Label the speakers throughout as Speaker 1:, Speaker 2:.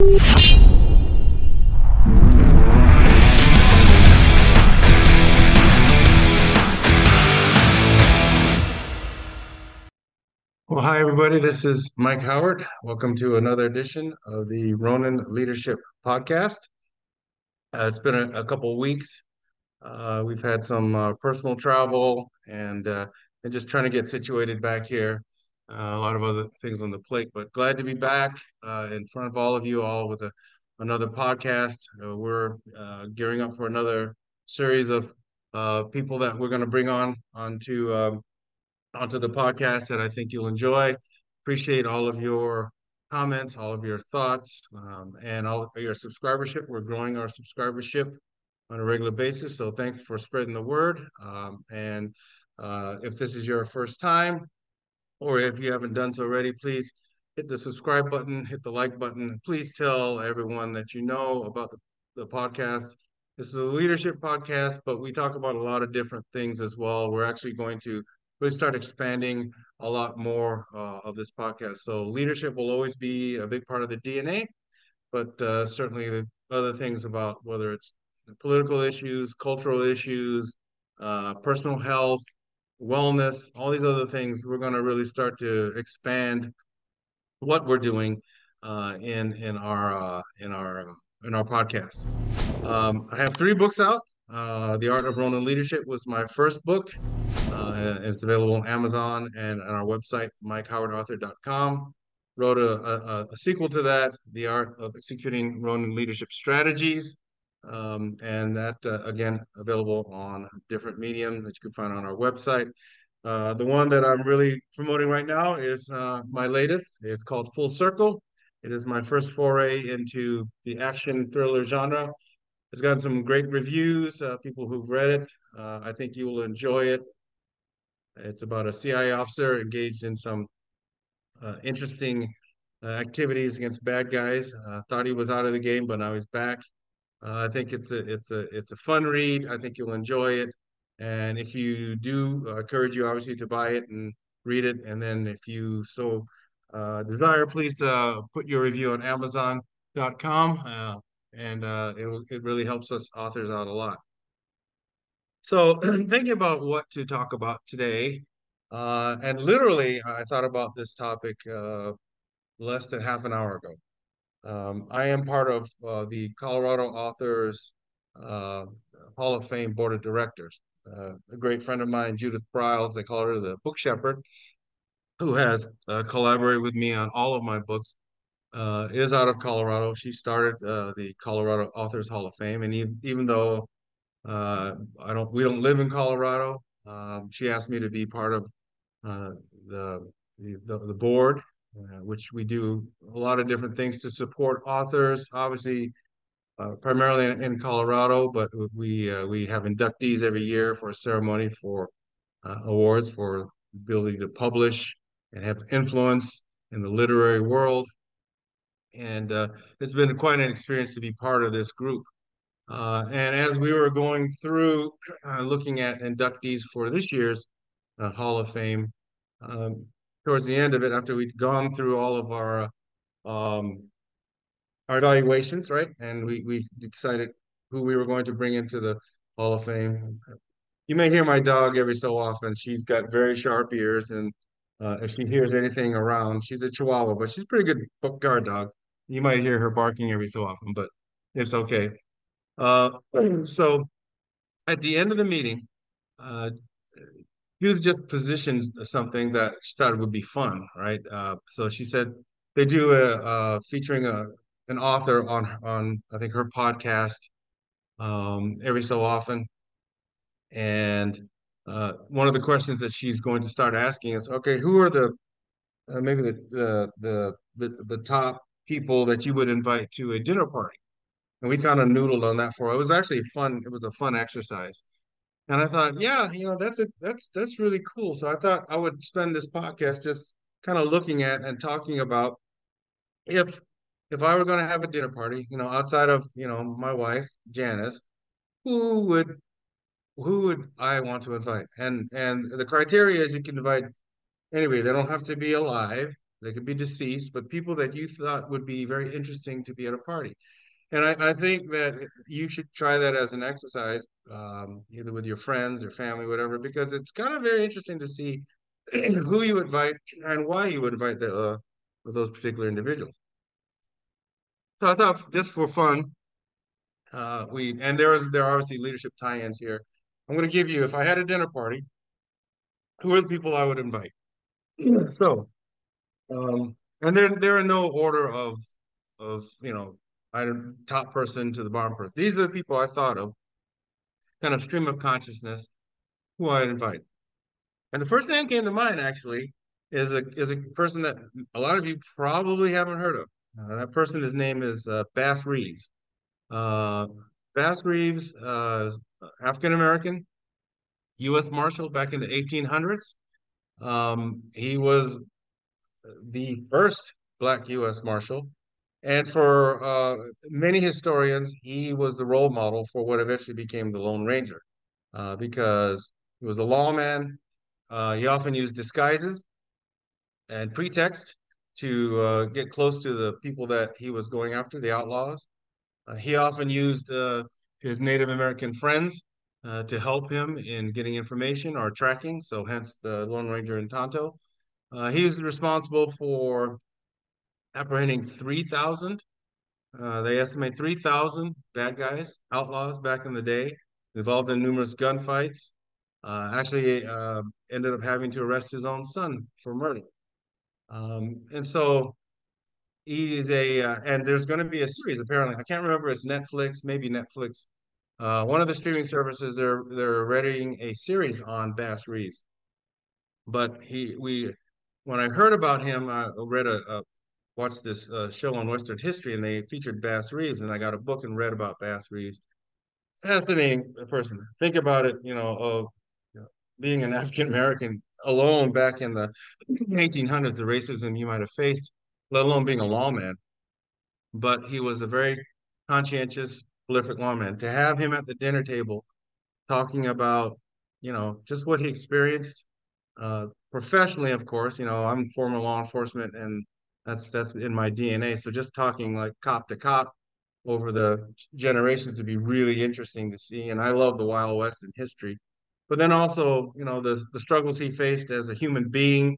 Speaker 1: Well, hi, everybody. This is Mike Howard. Welcome to another edition of the Ronin Leadership Podcast. Uh, it's been a, a couple weeks. Uh, we've had some uh, personal travel and uh, and just trying to get situated back here. Uh, a lot of other things on the plate, but glad to be back uh, in front of all of you all with a, another podcast. we're gearing up for another series of people that we're going to bring on onto um, onto the podcast that I think you'll enjoy. Appreciate all of your comments, all of your thoughts, um, and all your subscribership. We're growing our subscribership on a regular basis. So thanks for spreading the word. Um, and uh, if this is your first time, or if you haven't done so already, please hit the subscribe button, hit the like button. Please tell everyone that you know about the, the podcast. This is a leadership podcast, but we talk about a lot of different things as well. We're actually going to really start expanding a lot more uh, of this podcast. So leadership will always be a big part of the DNA, but uh, certainly the other things about whether it's political issues, cultural issues, uh, personal health, wellness, all these other things, we're going to really start to expand what we're doing uh, in in our uh, in our in our podcast. Um, I have three books out. Uh, the Art of Ronin Leadership was my first book. Uh, it's available on Amazon and on our website, mikehowardauthor.com. Wrote a, a, a, sequel to that, The Art of Executing Ronin Leadership Strategies. Um, and that, uh, again, available on different mediums that you can find on our website. Uh, the one that I'm really promoting right now is uh, my latest. It's called Full Circle. It is my first foray into the action thriller genre. It's gotten some great reviews, uh, people who've read it. Uh, I think you will enjoy it. It's about a CIA officer engaged in some uh, interesting uh, activities against bad guys. Thought he was out of the game, but now he's back. Uh, I think it's a it's a it's a fun read. I think you'll enjoy it. And if you do, I encourage you obviously to buy it and read it. And then if you so desire, please put your review on Amazon.com and uh, it it really helps us authors out a lot. So thinking about what to talk about today, uh, and literally I thought about this topic uh, less than half an hour ago. Um, I am part of uh, the Colorado Authors uh, Hall of Fame Board of Directors. Uh, a great friend of mine, Judith Briles, they call her the Book Shepherd, who has collaborated with me on all of my books uh, is out of Colorado. She started uh, the Colorado Authors Hall of Fame, and even, even though uh, I don't, we don't live in Colorado, um, she asked me to be part of uh, the, the the board, uh, which we do a lot of different things to support authors. Obviously, uh, primarily in, in, Colorado, but we we have inductees every year for a ceremony for awards for ability to publish and have influence in the literary world and uh, it's been quite an experience to be part of this group. Uh, and as we were going through uh, looking at inductees for this year's uh, Hall of Fame, um, towards the end of it, after we'd gone through all of our um, our evaluations, right, and we we decided who we were going to bring into the Hall of Fame. You may hear my dog every so often. She's got very sharp ears, and uh, if she hears anything around, she's a Chihuahua, but she's a pretty good guard dog you might hear her barking every so often, but it's okay. Uh, so at the end of the meeting, uh, Judith just positioned something that she thought would be fun, right? Uh, so she said they do a, a featuring a an author on on I think her podcast um, every so often, and uh, one of the questions that she's going to start asking is, okay, who are the uh, maybe the, the the the the top people that you would invite to a dinner party. And we kind of noodled on that for it. was actually fun. It was a fun exercise. And I thought, yeah, you know, that's it. That's that's really cool. So I thought I would spend this podcast just kind of looking at and talking about if if I were going to have a dinner party, you know, outside of you know my wife Janice, who would who would I want to invite? And and the criteria is you can invite anyway. They don't have to be alive. They could be deceased, but people that you thought would be very interesting to be at a party. And I, I think that you should try that as an exercise, um, either with your friends or family, whatever, because it's kind of very interesting to see who you invite and why you would invite the, uh, those particular individuals. So I thought just for fun, uh, we and there is there are obviously leadership tie-ins here. I'm going to give you if I had a dinner party, who are the people I would invite? So, um, and there there are no order of of you know I top person to the bottom person. These are the people I thought of, kind of stream of consciousness, who I'd invite. And the first name came to mind actually is a is a person that a lot of you probably haven't heard of. Uh, that person, his name is uh, Bass Reeves. Uh, Bass Reeves, uh, African American, U.S. Marshal back in the 1800s. Um, he was the first Black U.S. Marshal. And for uh, many historians, he was the role model for what eventually became the Lone Ranger uh, because he was a lawman. Uh, he often used disguises and pretext to uh, get close to the people that he was going after, the outlaws. Uh, he often used uh, his Native American friends to help him in getting information or tracking, so hence the Lone Ranger and Tonto. He was responsible for apprehending 3,000. Uh, they estimate 3,000 bad guys, outlaws back in the day, involved in numerous gunfights. Uh, actually ended up having to arrest his own son for murder. Um, and so he is a, uh, and there's going to be a series apparently. I can't remember. It's Netflix, maybe Netflix. Uh, one of the streaming services. They're they're readying a series on Bass Reeves. But he, we, when I heard about him, I read a, a watched this uh, show on Western history, and they featured Bass Reeves, and I got a book and read about Bass Reeves. Fascinating person. Think about it. You know, of being an African American alone back in the 1800s, the racism you might have faced, let alone being a lawman. But he was a very conscientious, prolific lawman. To have him at the dinner table talking about, you know, just what he experienced uh, professionally, of course, you know, I'm former law enforcement and that's that's in my DNA. So just talking like cop to cop over the generations would be really interesting to see. And I love the Wild West and history but then also, you know, the the struggles he faced as a human being,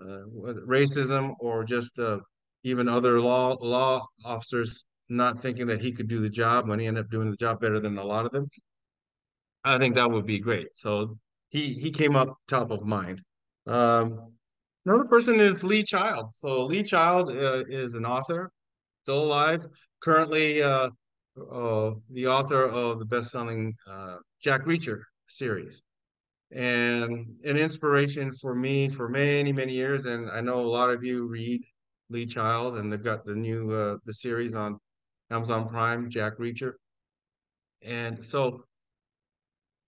Speaker 1: uh, racism or just uh, even other law law officers not thinking that he could do the job when he ended up doing the job better than a lot of them. I think that would be great. So he he came up top of mind. Um, another person is Lee Child. So Lee Child uh, is an author, still alive, currently uh, uh, the author of the best-selling uh, Jack Reacher series and an inspiration for me for many many years and i know a lot of you read lee child and they've got the new uh, the series on amazon prime jack reacher and so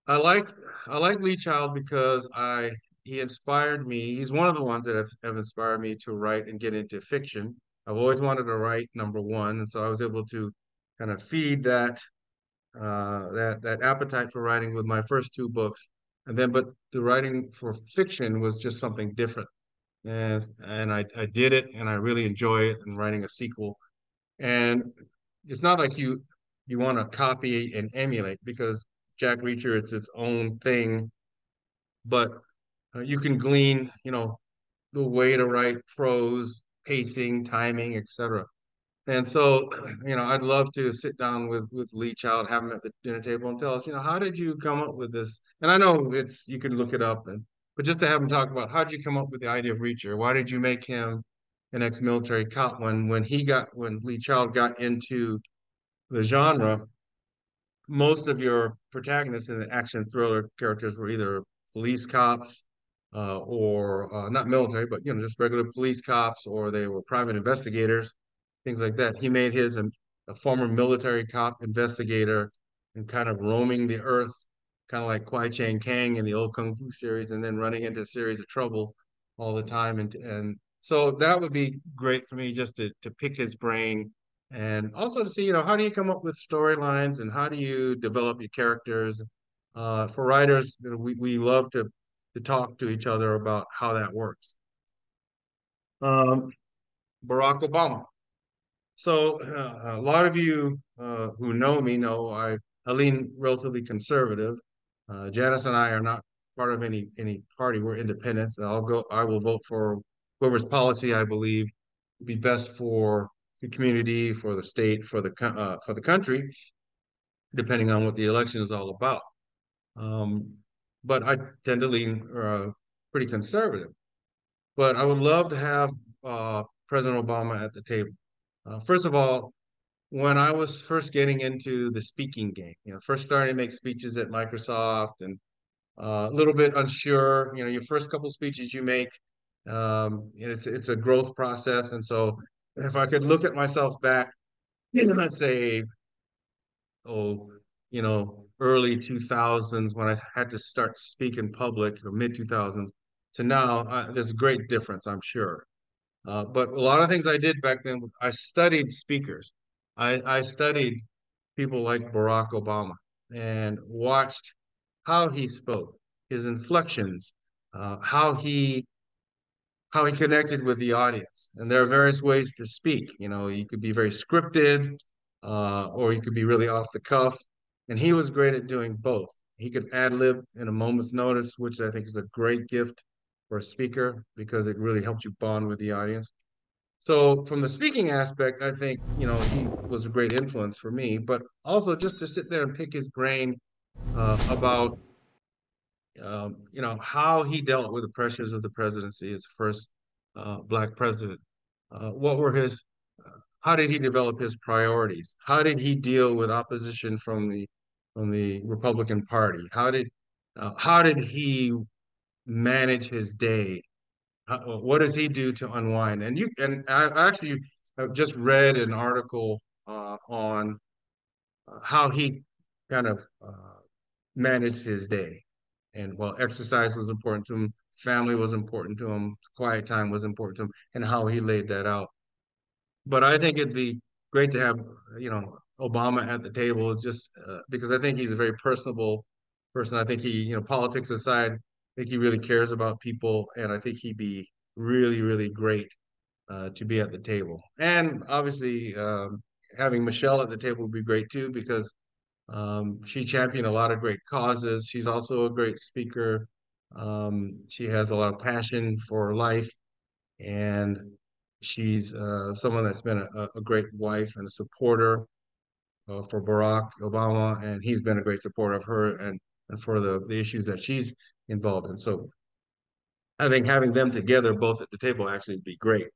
Speaker 1: i like i like lee child because i he inspired me he's one of the ones that have, have inspired me to write and get into fiction. I've always wanted to write number one and so i was able to kind of feed that uh, that that appetite for writing with my first two books, and then but the writing for fiction was just something different, and and I I did it, and I really enjoy it, and writing a sequel, and it's not like you you want to copy and emulate because Jack Reacher it's its own thing, but uh, you can glean you know the way to write prose, pacing, timing, etc. And so, you know, I'd love to sit down with with Lee Child, have him at the dinner table, and tell us, you know, how did you come up with this? And I know it's you can look it up, and but just to have him talk about how did you come up with the idea of Reacher? Why did you make him an ex-military cop when when he got when Lee Child got into the genre? Most of your protagonists in the action thriller characters were either police cops uh, or uh, not military, but you know, just regular police cops, or they were private investigators things like that. He made his a, former military cop investigator and kind of roaming the earth, kind of like Kwai Chang Caine in the old Kung Fu series, and then running into a series of trouble all the time. And and so that would be great for me just to to pick his brain and also to see, you know, how do you come up with storylines and how do you develop your characters? Uh, for writers, we, we love to to talk to each other about how that works. um, Barack Obama. So uh, a lot of you uh, who know me know I, I lean relatively conservative. Uh, Janice and I are not part of any any party. We're independents, and I'll go. I will vote for whoever's policy I believe would be best for the community, for the state, for the uh, for the country, depending on what the election is all about. Um, but I tend to lean uh, pretty conservative. But I would love to have uh, President Obama at the table. Uh, first of all, when I was first getting into the speaking game, you know, first starting to make speeches at Microsoft and uh, a little bit unsure, you know, your first couple speeches you make, um, it's it's a growth process. And so if I could look at myself back, know, let's say, oh, you know, early 2000s when I had to start speak in public or mid 2000s to now, uh, there's a great difference, I'm sure. Uh, but a lot of things I did back then, I studied speakers. I, I studied people like Barack Obama and watched how he spoke, his inflections, uh, how he how he connected with the audience. And there are various ways to speak. You know, you could be very scripted, uh, or you could be really off the cuff. And he was great at doing both. He could ad lib in a moment's notice, which I think is a great gift for a speaker because it really helped you bond with the audience. So from the speaking aspect, I think, you know, he was a great influence for me, but also just to sit there and pick his brain uh, about, um, you know, how he dealt with the pressures of the presidency as first uh, black president. Uh, what were his, how did he develop his priorities? How did he deal with opposition from the from the Republican Party? How did uh, how did he manage his day? How, what does he do to unwind? And you and I actually just read an article uh, on how he kind of uh, managed his day. And while exercise was important to him, family was important to him, quiet time was important to him, and how he laid that out. But I think it'd be great to have, you know, Obama at the table just uh, because I think he's a very personable person. I think he, you know, politics aside, I think he really cares about people, and I think he'd be really, really great uh, to be at the table. And obviously, um, having Michelle at the table would be great too because um, she championed a lot of great causes. She's also a great speaker. Um, she has a lot of passion for life, and she's uh, someone that's been a, a, great wife and a supporter uh, for Barack Obama, and he's been a great supporter of her and, and for the, the issues that she's involved in. So I think having them together, both at the table, actually would be great.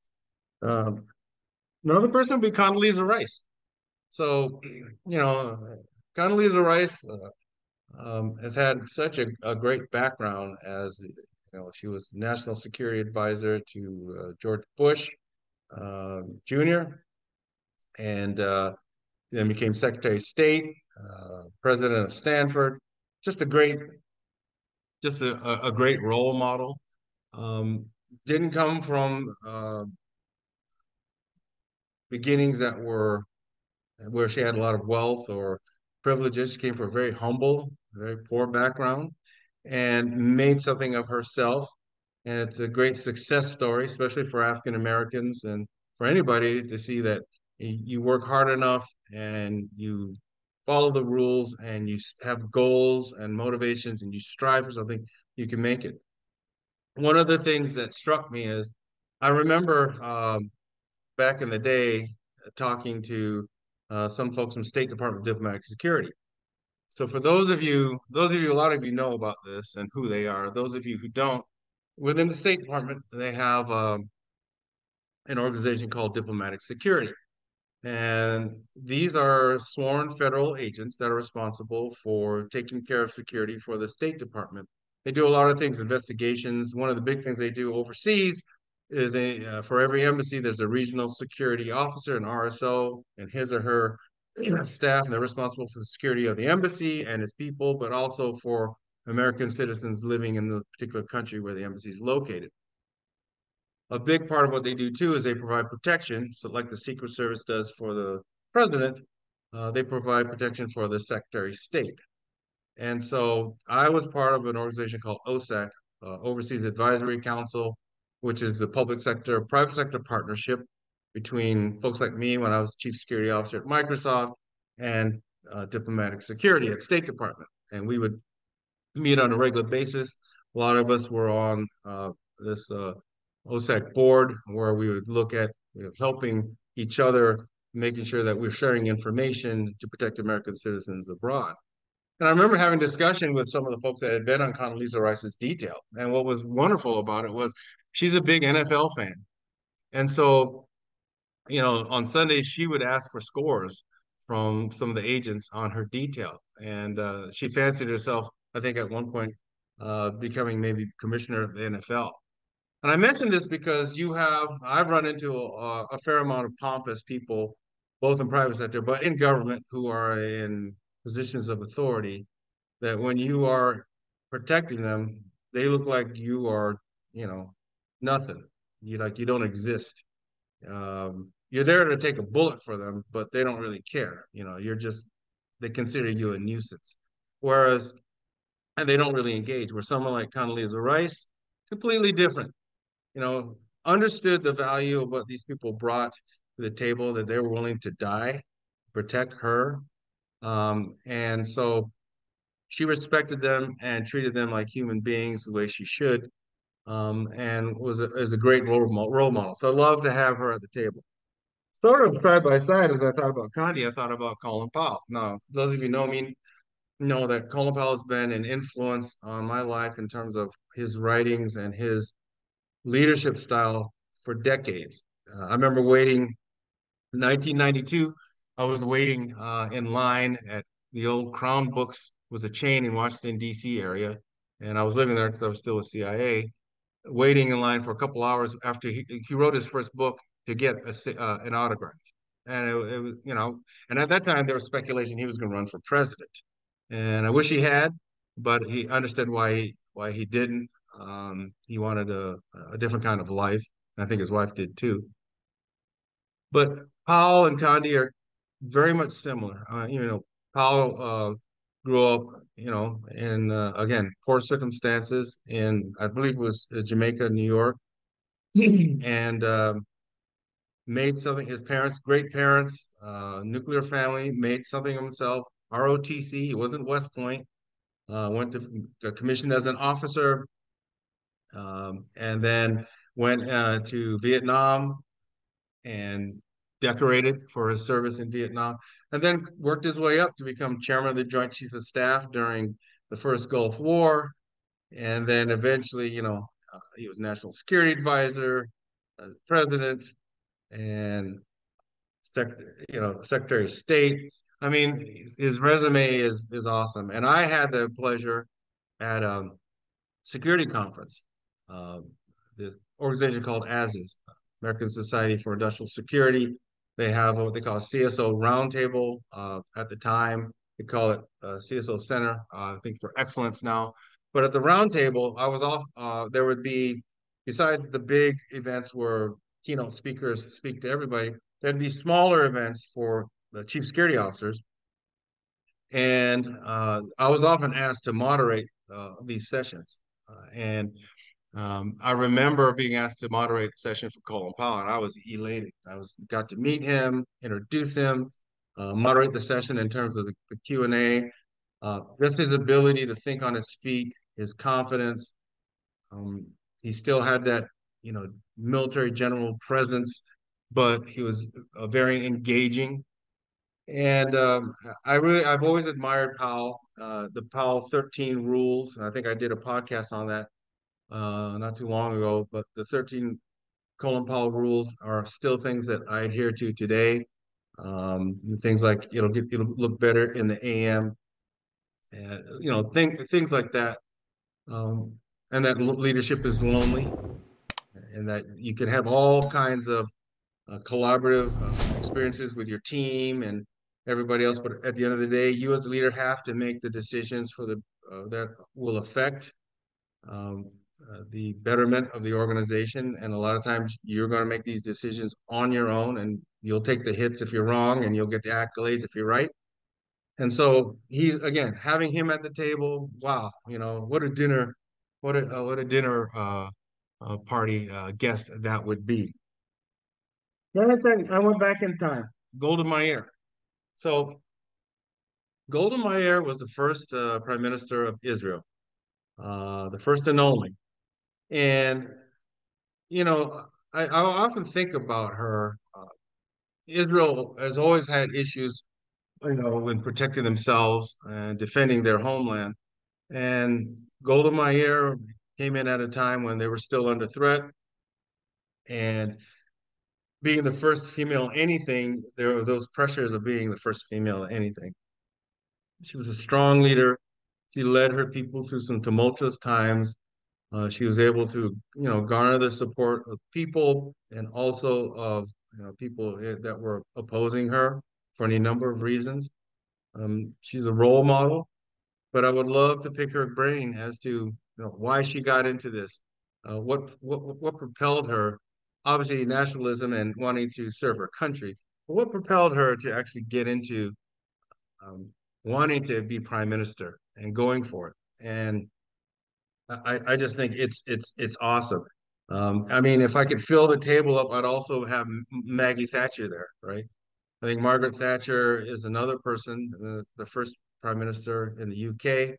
Speaker 1: Um, another person would be Condoleezza Rice. So, you know, Condoleezza Rice uh, um, has had such a, a, great background as, you know, she was national security advisor to uh, George Bush uh, Jr. and uh, then became Secretary of State, uh, president of Stanford. Just a great, just a, a great role model. Um, didn't come from uh, beginnings that were where she had a lot of wealth or privileges. She came from a very humble, very poor background and made something of herself. And it's a great success story, especially for African Americans and for anybody to see that you work hard enough and you follow the rules and you have goals and motivations and you strive for something, you can make it. One of the things that struck me is I remember um, back in the day talking to uh, some folks from State Department of Diplomatic Security. So for those of you, those of you, a lot of you know about this and who they are. Those of you who don't, within the State Department, they have um, an organization called Diplomatic Security. And these are sworn federal agents that are responsible for taking care of security for the State Department. They do a lot of things, investigations. One of the big things they do overseas is a uh, for every embassy there's a regional security officer an RSO and his or her staff and they're responsible for the security of the embassy and its people but also for American citizens living in the particular country where the embassy is located. A big part of what they do too is they provide protection so like the Secret Service does for the president uh, they provide protection for the Secretary of State. And so I was part of an organization called OSAC, uh, Overseas Advisory Council, which is the public sector, private sector partnership between folks like me when I was chief security officer at Microsoft and uh, diplomatic security at State Department. And we would meet on a regular basis. A lot of us were on uh, this uh, OSAC board where we would look at you know, helping each other, making sure that we're sharing information to protect American citizens abroad. And I remember having discussion with some of the folks that had been on Condoleezza Rice's detail. And what was wonderful about it was she's a big NFL fan. And so, you know, on Sundays, she would ask for scores from some of the agents on her detail. And uh, she fancied herself, I think, at one point, uh, becoming maybe commissioner of the NFL. And I mention this because you have, I've run into a, a fair amount of pompous people, both in private sector, but in government who are in positions of authority, that when you are protecting them, they look like you are, you know, nothing. You like you don't exist. Um, you're there to take a bullet for them, but they don't really care. You know, you're just they consider you a nuisance. Whereas, and they don't really engage. Where someone like Condoleezza Rice, completely different you know, understood the value of what these people brought to the table, that they were willing to die, protect her. Um, and so she respected them and treated them like human beings the way she should, um, and was a, was a great role model, role model. So I love to have her at the table. Sort of side by side, as I thought about Condi, I thought about Colin Powell. Now, those of you know me know that Colin Powell has been an influence on my life in terms of his writings and his leadership style for decades. Uh, I remember waiting 1992. I was waiting uh, in line at the old Crown Books was a chain in Washington D.C. area, and I was living there because I was still a CIA. Waiting in line for a couple hours after he, he wrote his first book to get a, uh, an autograph, and it, it was you know, and at that time there was speculation he was going to run for president, and I wish he had, but he understood why he, why he didn't. Um, he wanted a, a different kind of life. I think his wife did too. But Powell and Condi are very much similar. Uh, you know, Powell uh, grew up, you know, in uh, again poor circumstances in I believe it was uh, Jamaica, New York, and um, made something. His parents, great parents, uh, nuclear family, made something of himself. ROTC. He wasn't West Point. Uh, went to commissioned as an officer um, and then went uh, to Vietnam and decorated for his service in Vietnam, and then worked his way up to become chairman of the Joint Chiefs of Staff during the first Gulf War, and then eventually, you know, uh, he was national security advisor, uh, president, and sec, you know, secretary of state. I mean, his, his resume is is awesome, and I had the pleasure at a um, security conference uh, the organization called ASIS, American Society for Industrial Security. They have what they call a CSO roundtable uh, at the time. They call it CSO Center, uh, I think for excellence now. But at the roundtable, I was off. Uh, there would be, besides the big events where keynote speakers speak to everybody, there'd be smaller events for the chief security officers. And uh, I was often asked to moderate these sessions. And um, I remember being asked to moderate a session for Colin Powell, and I was elated. I was got to meet him, introduce him, uh, moderate the session in terms of the, the Q and A. Uh, just his ability to think on his feet, his confidence. Um, he still had that, you know, military general presence, but he was uh, very engaging. And um, I really, I've always admired Powell, uh, the Powell 13 rules. I think I did a podcast on that uh, not too long ago, but the 13 Colin Powell rules are still things that I adhere to today. Um, things like it'll get it'll look better in the AM, and you know, think things like that. Um, and that leadership is lonely, and that you can have all kinds of uh, collaborative uh, experiences with your team and everybody else, but at the end of the day, you as a leader have to make the decisions for the uh, that will affect um, uh, the betterment of the organization. And a lot of times you're going to make these decisions on your own and you'll take the hits if you're wrong and you'll get the accolades if you're right. And so he's again having him at the table. Wow, you know what a dinner, what a uh, what a dinner uh, uh, party uh, guest that would be.
Speaker 2: I went back in time.
Speaker 1: Golda Meir. So Golda Meir was the first uh, prime minister of Israel, uh, the first and only. And, you know, I, I often think about her. Uh, Israel has always had issues, you know, in protecting themselves and defending their homeland. And Golda Meir came in at a time when they were still under threat. And being the first female anything, there were those pressures of being the first female anything. She was a strong leader. She led her people through some tumultuous times. Uh, she was able to, you know, garner the support of people and also of you know, people that were opposing her for any number of reasons. Um, she's a role model, but I would love to pick her brain as to you know, why she got into this, uh, what what what propelled her. Obviously, nationalism and wanting to serve her country. But what propelled her to actually get into um, wanting to be prime minister and going for it? And I, I just think it's it's it's awesome. Um, I mean, if I could fill the table up, I'd also have Maggie Thatcher there, right? I think Margaret Thatcher is another person, uh, the first prime minister in the UK.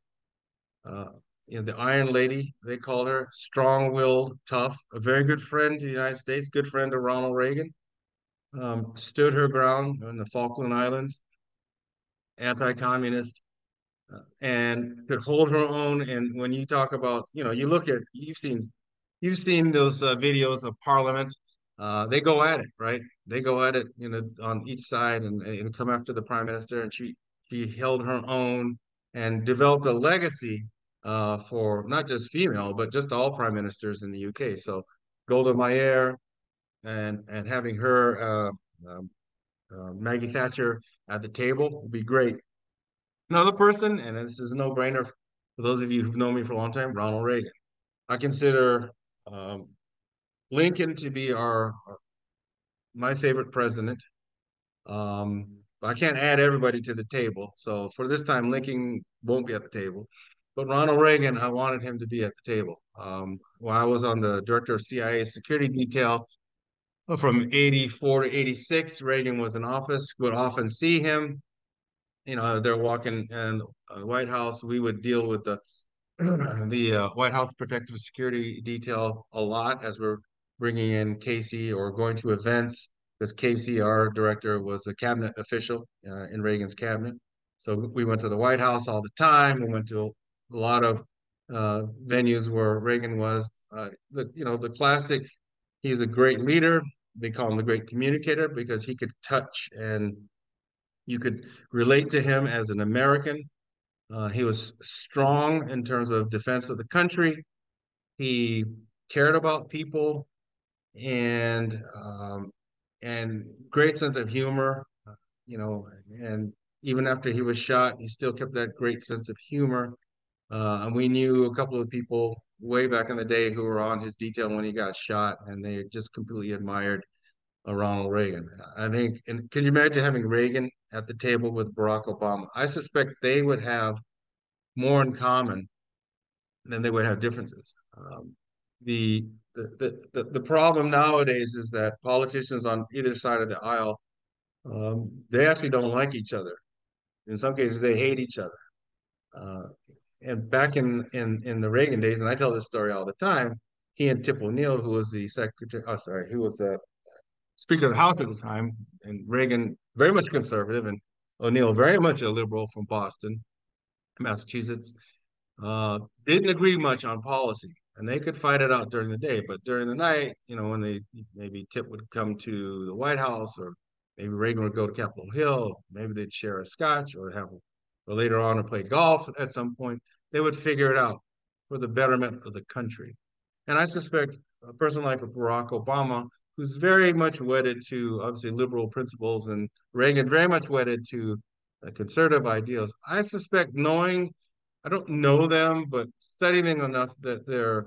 Speaker 1: Uh, you know, the Iron Lady, they called her, strong-willed, tough, a very good friend to the United States, good friend to Ronald Reagan. Um, stood her ground in the Falkland Islands, anti-communist, and could hold her own. And when you talk about, you know, you look at, you've seen, you've seen those uh, videos of Parliament. Uh, they go at it, right? They go at it, you know, on each side and, and come after the prime minister. And she she held her own and developed a legacy uh, for not just female, but just all prime ministers in the UK. So Golda Meir and and having her uh, um, uh, Maggie Thatcher at the table would be great. Another person, and this is a no-brainer for those of you who've known me for a long time, Ronald Reagan. I consider um, Lincoln to be our, our, my favorite president. Um, I can't add everybody to the table, so for this time, Lincoln won't be at the table. But Ronald Reagan, I wanted him to be at the table. Um, while I was on the director of CIA security detail from 84 to 86, Reagan was in office, would often see him. You know, they're walking in the White House. We would deal with the the uh, White House protective security detail a lot as we're bringing in Casey or going to events because Casey, our director, was a cabinet official uh, in Reagan's cabinet. So we went to the White House all the time. We went to a lot of uh, venues where Reagan was. Uh, the you know the classic. He's a great leader. They call him the great communicator because he could touch and you could relate to him as an American. Uh, he was strong in terms of defense of the country. He cared about people and um, and great sense of humor. You know, and even after he was shot, he still kept that great sense of humor. Uh, and we knew a couple of people way back in the day who were on his detail when he got shot, and they just completely admired Ronald Reagan. I think, and can you imagine having Reagan at the table with Barack Obama? I suspect they would have more in common than they would have differences. Um, the, the the the problem nowadays is that politicians on either side of the aisle um, they actually don't like each other. In some cases, they hate each other. Uh, and back in, in in the Reagan days, and I tell this story all the time, he and Tip O'Neill, who was the secretary, oh sorry, who was the Speaker of the House at the time, and Reagan very much conservative, and O'Neill very much a liberal from Boston, Massachusetts, uh, didn't agree much on policy, and they could fight it out during the day, but during the night, you know, when they maybe Tip would come to the White House, or maybe Reagan would go to Capitol Hill, maybe they'd share a scotch, or have or later on to play golf at some point, they would figure it out for the betterment of the country. And I suspect a person like Barack Obama, who's very much wedded to obviously liberal principles, and Reagan very much wedded to uh, conservative ideals. I suspect knowing, I don't know them, but studying enough that their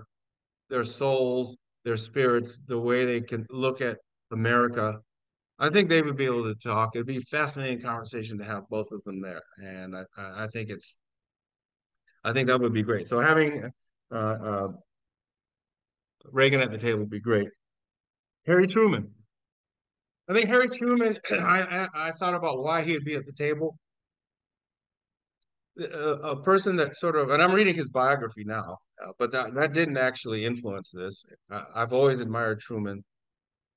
Speaker 1: their souls, their spirits, the way they can look at America I think they would be able to talk. It'd be a fascinating conversation to have both of them there, and I, I think it's, I think that would be great. So having uh, uh, Reagan at the table would be great. Harry Truman. I think Harry Truman. I, I, I thought about why he would be at the table. A, a, person that sort of, and I'm reading his biography now, uh, but that that didn't actually influence this. I, I've always admired Truman.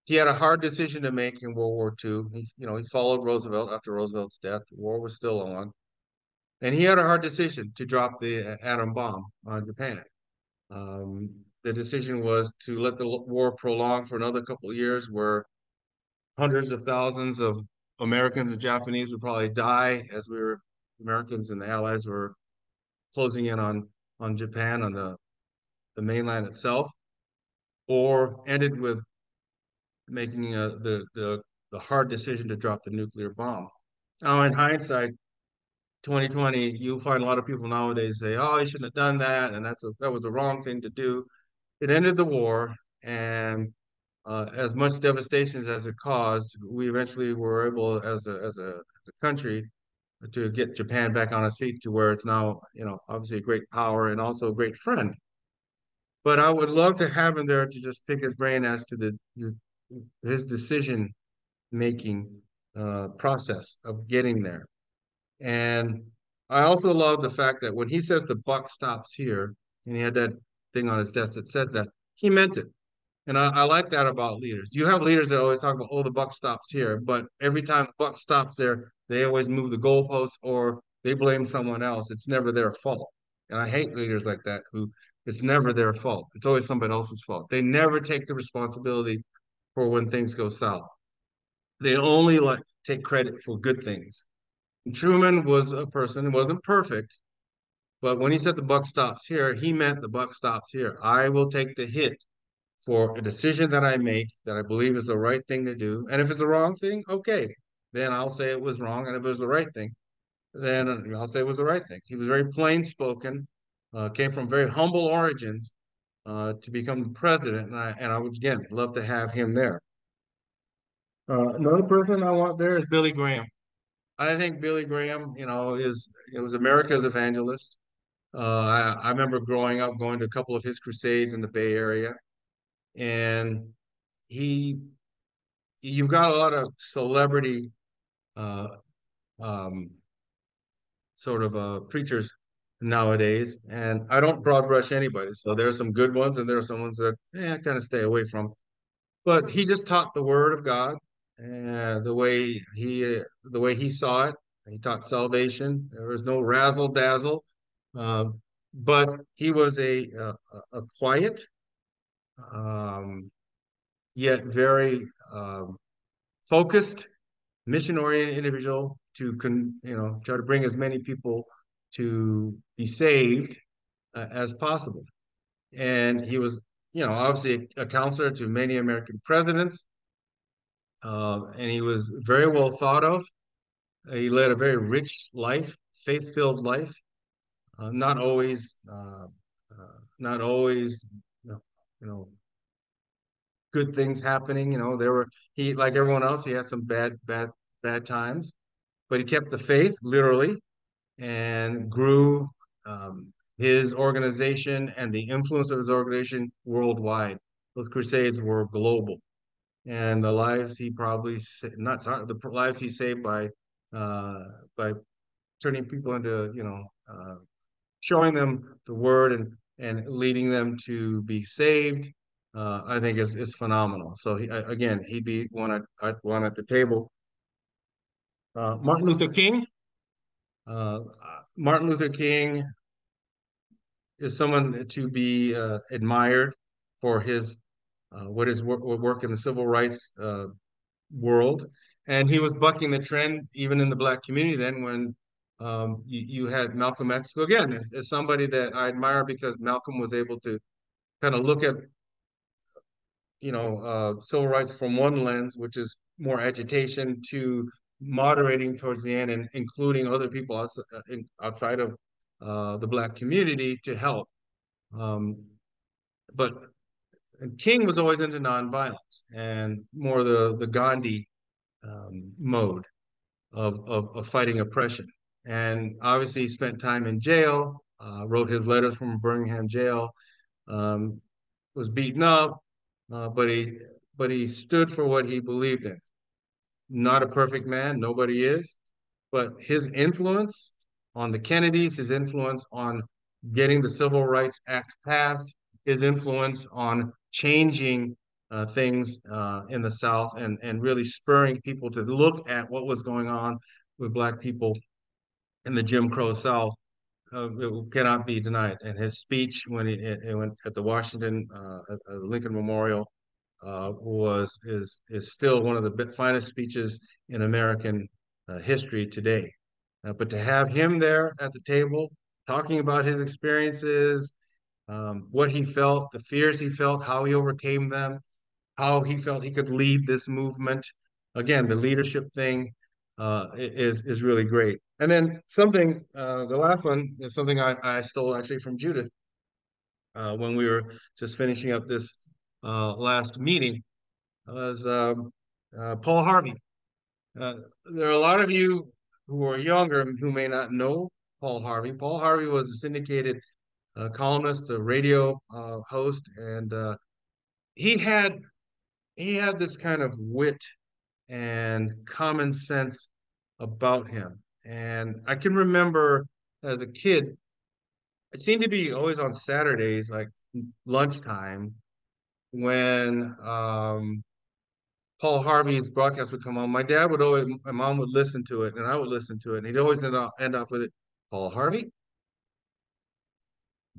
Speaker 1: He had a hard decision to make in World War II. He, you know, he followed Roosevelt after Roosevelt's death. The war was still on, and he had a hard decision to drop the atom bomb on Japan. Um, the decision was to let the war prolong for another couple of years, where hundreds of thousands of Americans and Japanese would probably die as we were Americans and the Allies were closing in on on Japan on the the mainland itself, or ended with making a, the the the hard decision to drop the nuclear bomb. Now, in hindsight, 2020, you'll find a lot of people nowadays say, "Oh, you shouldn't have done that," and that's a, that was the wrong thing to do. It ended the war, and uh, as much devastation as it caused, we eventually were able, as a as a as a country, to get Japan back on its feet to where it's now, you know, obviously a great power and also a great friend. But I would love to have him there to just pick his brain as to the his decision making uh, process of getting there. And I also love the fact that when he says the buck stops here, and he had that thing on his desk that said that, he meant it. And I, I, like that about leaders. You have leaders that always talk about, oh, the buck stops here, but every time the buck stops there, they always move the goalposts or they blame someone else. It's never their fault. And I hate leaders like that who it's never their fault. It's always somebody else's fault. They never take the responsibility for when things go south. They only like take credit for good things. Truman was a person who wasn't perfect, but when he said the buck stops here, he meant the buck stops here. I will take the hit for a decision that I make that I believe is the right thing to do. And if it's the wrong thing, okay, then I'll say it was wrong. And if it was the right thing, then I'll say it was the right thing. He was very plain spoken, uh, came from very humble origins uh, to become the president. And I, and I would, again, love to have him there. Uh, another person I want there is Billy Graham. I think Billy Graham, you know, is it was America's evangelist. Uh, I, I remember growing up going to a couple of his crusades in the Bay Area, and he, you've got a lot of celebrity, uh, um, sort of uh, preachers nowadays, and I don't broad brush anybody. So there are some good ones, and there are some ones that eh, I kind of stay away from. But he just taught the Word of God, and the way he the way he saw it. He taught salvation. There was no razzle dazzle, uh, but he was a a, a quiet, um, yet very um, focused, mission-oriented individual to con, you know try to bring as many people to be saved uh, as possible. And he was, you know, obviously a, a counselor to many American presidents uh, and he was very well thought of. He led a very rich life, faith-filled life. Uh, not always, uh, uh, not always, you know, good things happening. You know, there were he like everyone else. He had some bad, bad, bad times, but he kept the faith literally, and grew um, his organization and the influence of his organization worldwide. Those crusades were global and the lives he probably not the lives he saved by uh, by turning people into you know uh, showing them the word and and leading them to be saved. Uh, I think is is phenomenal. So he, again, he'd be one at one at the table. Uh, Martin Luther King. Uh, Martin Luther King is someone to be uh, admired for his uh, what is work, work in the civil rights uh, world. And he was bucking the trend even in the black community then when um, you, you, had Malcolm X. Again, as, as, somebody that I admire because Malcolm was able to kind of look at, you know, uh, civil rights from one lens, which is more agitation, to moderating towards the end and including other people outside, uh, outside of uh, the black community to help. Um, but King was always into nonviolence and more the the Gandhi um, mode of, of, of fighting oppression. And obviously, he spent time in jail. Uh, wrote his letters from Birmingham jail. Um, was beaten up, uh, but he but he stood for what he believed in. Not a perfect man, nobody is, but his influence on the Kennedys, his influence on getting the Civil Rights Act passed, his influence on changing uh, things uh, in the South and, and really spurring people to look at what was going on with Black people in the Jim Crow South uh, cannot be denied. And his speech when he, went at the Washington uh, Lincoln Memorial uh, was is is still one of the finest speeches in American uh, history today. but to have him there at the table talking about his experiences, um, what he felt, the fears he felt, how he overcame them, how he felt he could lead this movement. Again, the leadership thing uh, is is really great. And then something, uh, the last one is something I, I stole actually from Judith uh, when we were just finishing up this uh, last meeting. Was um, uh, Paul Harvey. Uh, there are a lot of you who are younger who may not know Paul Harvey. Paul Harvey was a syndicated columnist, a radio host, and he had he had this kind of wit and common sense about him. And I can remember as a kid, it seemed to be always on Saturdays, like lunchtime, when um, Paul Harvey's broadcast would come on. My dad would always, my mom would listen to it, and I would listen to it, and he'd always end off, end off with it, Paul Harvey,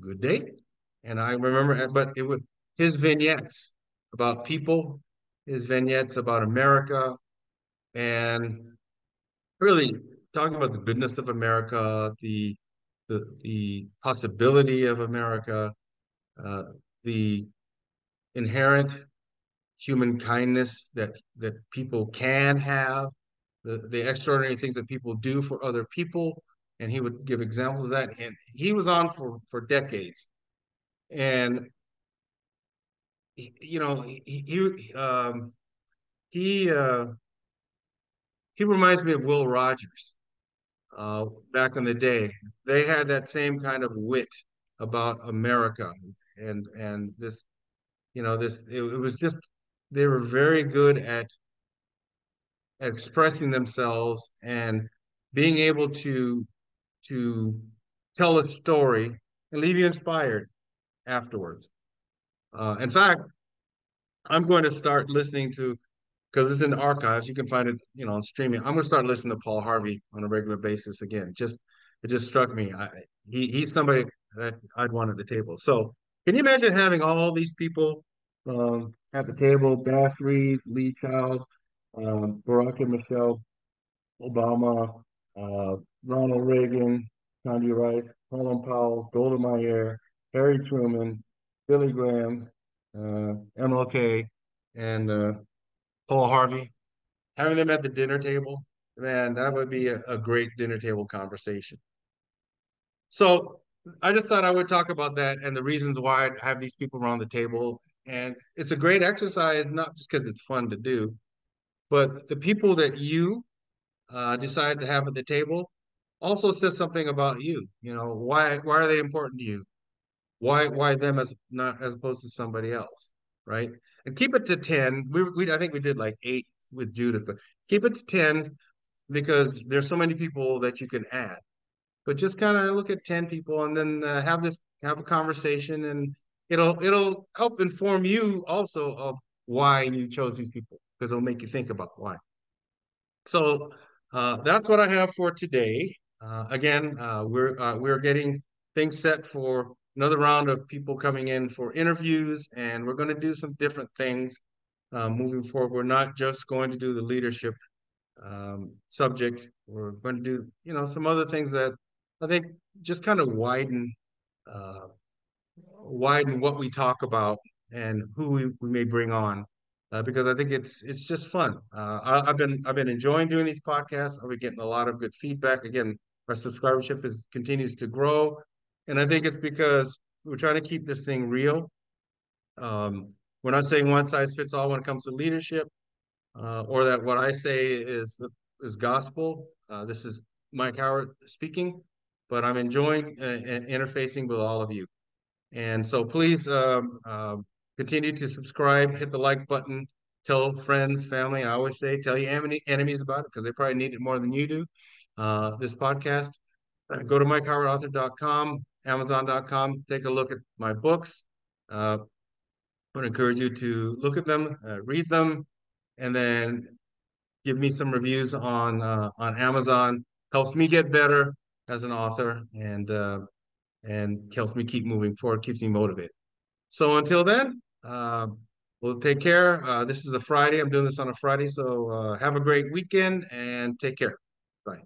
Speaker 1: good day. And I remember, but it was his vignettes about people his vignettes about America and really talking about the goodness of America, the the, the possibility of America, uh, the inherent human kindness that that people can have, the, the extraordinary things that people do for other people. And he would give examples of that. And he was on for, for decades. And you know, he he um, he uh, he reminds me of Will Rogers. Uh, back in the day, they had that same kind of wit about America, and and this, you know, this it, it was just they were very good at, at expressing themselves and being able to to tell a story and leave you inspired afterwards. Uh, in fact, I'm going to start listening to because it's in the archives. You can find it, you know, on streaming. I'm going to start listening to Paul Harvey on a regular basis again. Just it just struck me. I, he he's somebody that I'd want at the table. So can you imagine having all these people um, at the table? Bass Reeves, Lee Child, um, Barack and Michelle Obama, uh, Ronald Reagan, Condi Rice, Colin Powell, Golda Meir, Harry Truman, Billy Graham, uh, MLK, and uh, Paul Harvey. Having them at the dinner table, man, that would be a, a great dinner table conversation. So I just thought I would talk about that and the reasons why I have these people around the table. And it's a great exercise, not just because it's fun to do, but the people that you uh, decide to have at the table also says something about you. You know, why why are they important to you? Why why them as not as opposed to somebody else, right? And keep it to 10. We, we I think we did like eight with Judith, but keep it to 10 because there's so many people that you can add. But just kind of look at 10 people and then uh, have this have a conversation and it'll it'll help inform you also of why you chose these people because it'll make you think about why. So uh, that's what I have for today. Uh, again, uh, we're uh, we're getting things set for another round of people coming in for interviews, and we're going to do some different things uh, moving forward. We're not just going to do the leadership um, subject. We're going to do, you know, some other things that I think just kind of widen uh, widen what we talk about and who we, we may bring on. Uh, because I think it's it's just fun. Uh, I, have been I've been enjoying doing these podcasts. I've been getting a lot of good feedback. Again, our subscribership is continues to grow. And I think it's because we're trying to keep this thing real. Um, we're not saying one size fits all when it comes to leadership, uh, or that what I say is is gospel. Uh, this is Mike Howard speaking, but I'm enjoying uh, interfacing with all of you. And so please um, uh, continue to subscribe, hit the like button, tell friends, family. I always say, tell your enemies about it because they probably need it more than you do. Uh, this podcast. Uh, go to mikehowardauthor.com, amazon.com. Take a look at my books. Uh, I would encourage you to look at them, uh, read them, and then give me some reviews on uh, on Amazon. Helps me get better as an author, and uh, and helps me keep moving forward, keeps me motivated. So until then, uh, we'll take care. Uh, this is a Friday. I'm doing this on a Friday, so uh, have a great weekend and take care. Bye.